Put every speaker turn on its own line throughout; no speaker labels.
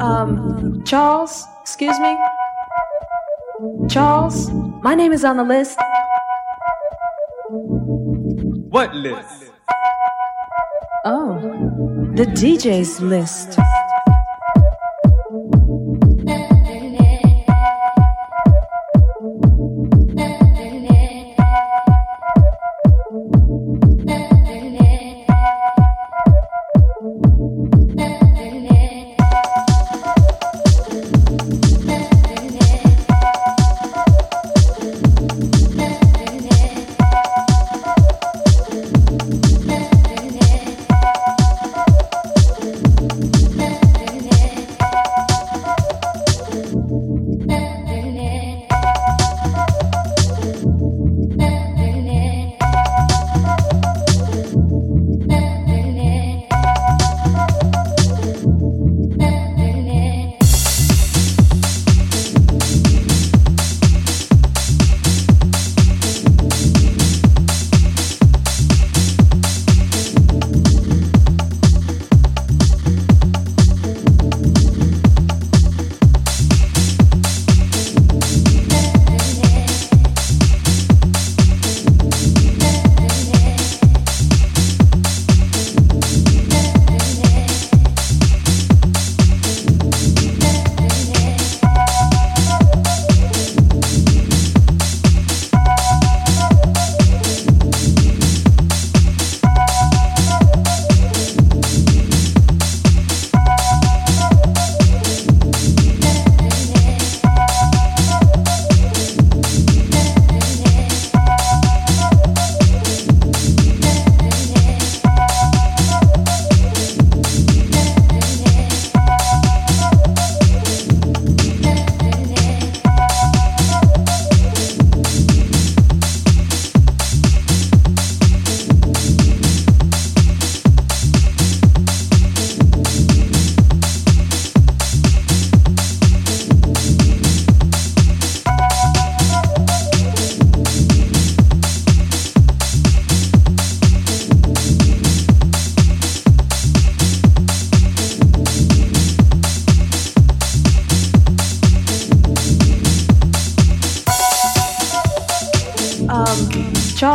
Um, Charles, excuse me? Charles, my name is on the list.
What list?
Oh, the DJ's list.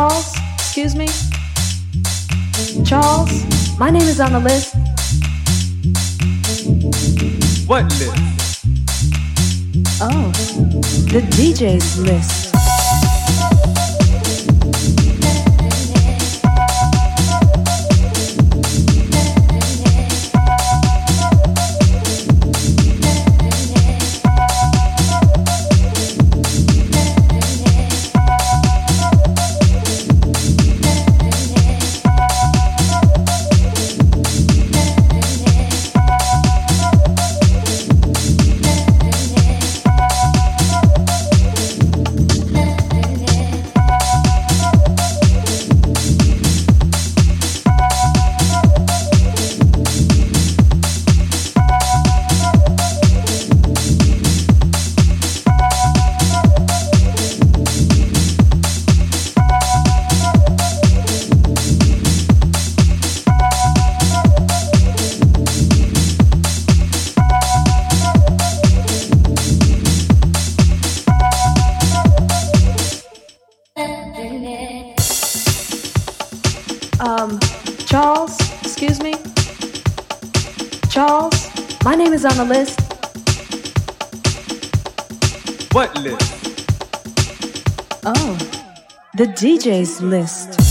Charles, excuse me? Charles, my name is on the list.
What list?
Oh, the DJ's list. Um, Charles, excuse me? Charles, my name is on the list.
What list?
Oh, the DJ's list.